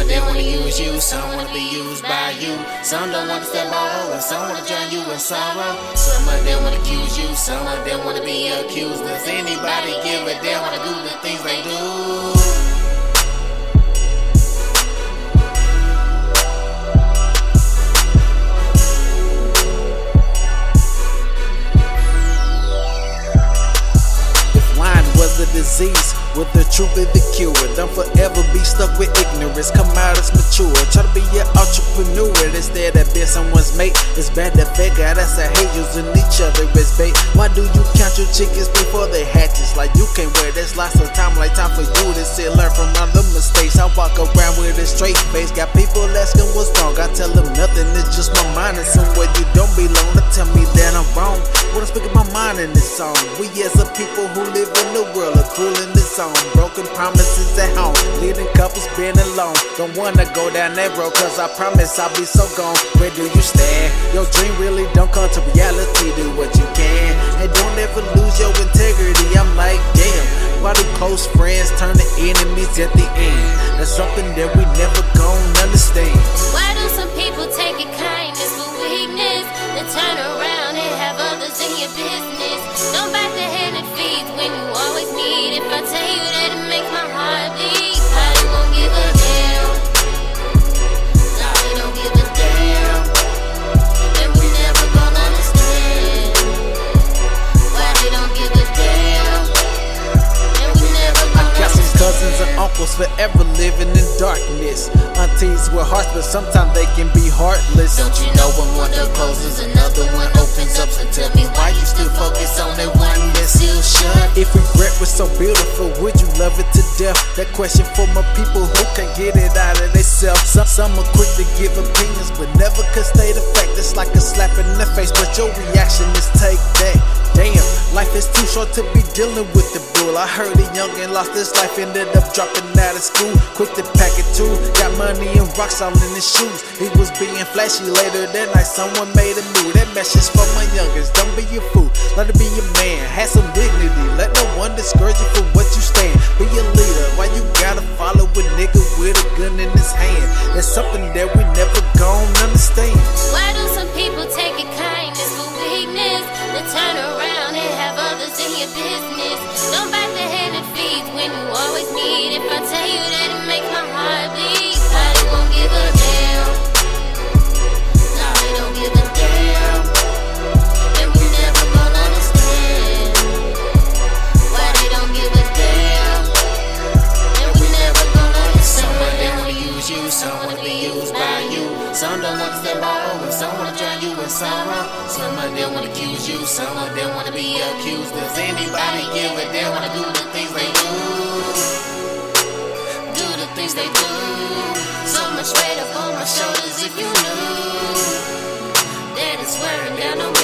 of them wanna use you, some wanna be used by you. Some don't wanna step all over, some wanna drown you in sorrow. Some of them wanna accuse you, some of them wanna be accused. Does anybody give a damn wanna do the things they do? The. Don't forever be stuck with ignorance. Come out as mature. Try to be an entrepreneur instead of being someone's mate. It's bad to figure out that's a hate using each other as bait. Why do you count your chickens before they hatches? Like you can't wear this lots of time, like time for you to sit, learn from other mistakes. I walk around with a straight face. Got people asking what's wrong. I tell them nothing, it's just my mind. And somewhere you don't belong to tell me that I'm wrong. What I'm speaking my mind in this song. We as a people who live in the world are cruel in song. Broken promises at home, leading couples being alone. Don't wanna go down that road, cause I promise I'll be so gone. Where do you stand? Your dream really don't come to reality. Do what you can, and don't ever lose your integrity. I'm like, damn, why do close friends turn to enemies at the end? That's something that we never gon' understand. Why do some people take it kindness for weakness? Then turn around and have others in your business. Don't bite the cousins and uncles forever living in darkness. Aunties with hearts, but sometimes they can be heartless. Don't you know when one door closes, another one opens up? So tell me why death? That question for my people who can't get it out of themselves. Some, some are quick to give opinions, but never could state a fact. It's like a slap in the face, but your reaction is take that. Damn, life is too short to be dealing with the bull. I heard a young and lost his life, ended up dropping out of school. Quick to pack it too, got money and rocks all in his shoes. He was being flashy later that night, someone made a move. That message for my youngest, don't be a fool. Let it be a man, have some dignity. Let no one discourage you from what you stand. Be a leader, why you gotta follow a nigga with a gun in his hand? That's something that we never gon' understand. Why do some people take it kindness for weakness? Then turn around and have others in your business. Don't bite the hand that feeds when you always need. If I tell you that sorrow. Some of them wanna accuse you, some of them wanna be accused. Does anybody give a damn wanna do the things they do? Do the things they do. So much weight up on my shoulders if you knew. that it's wearing down on me.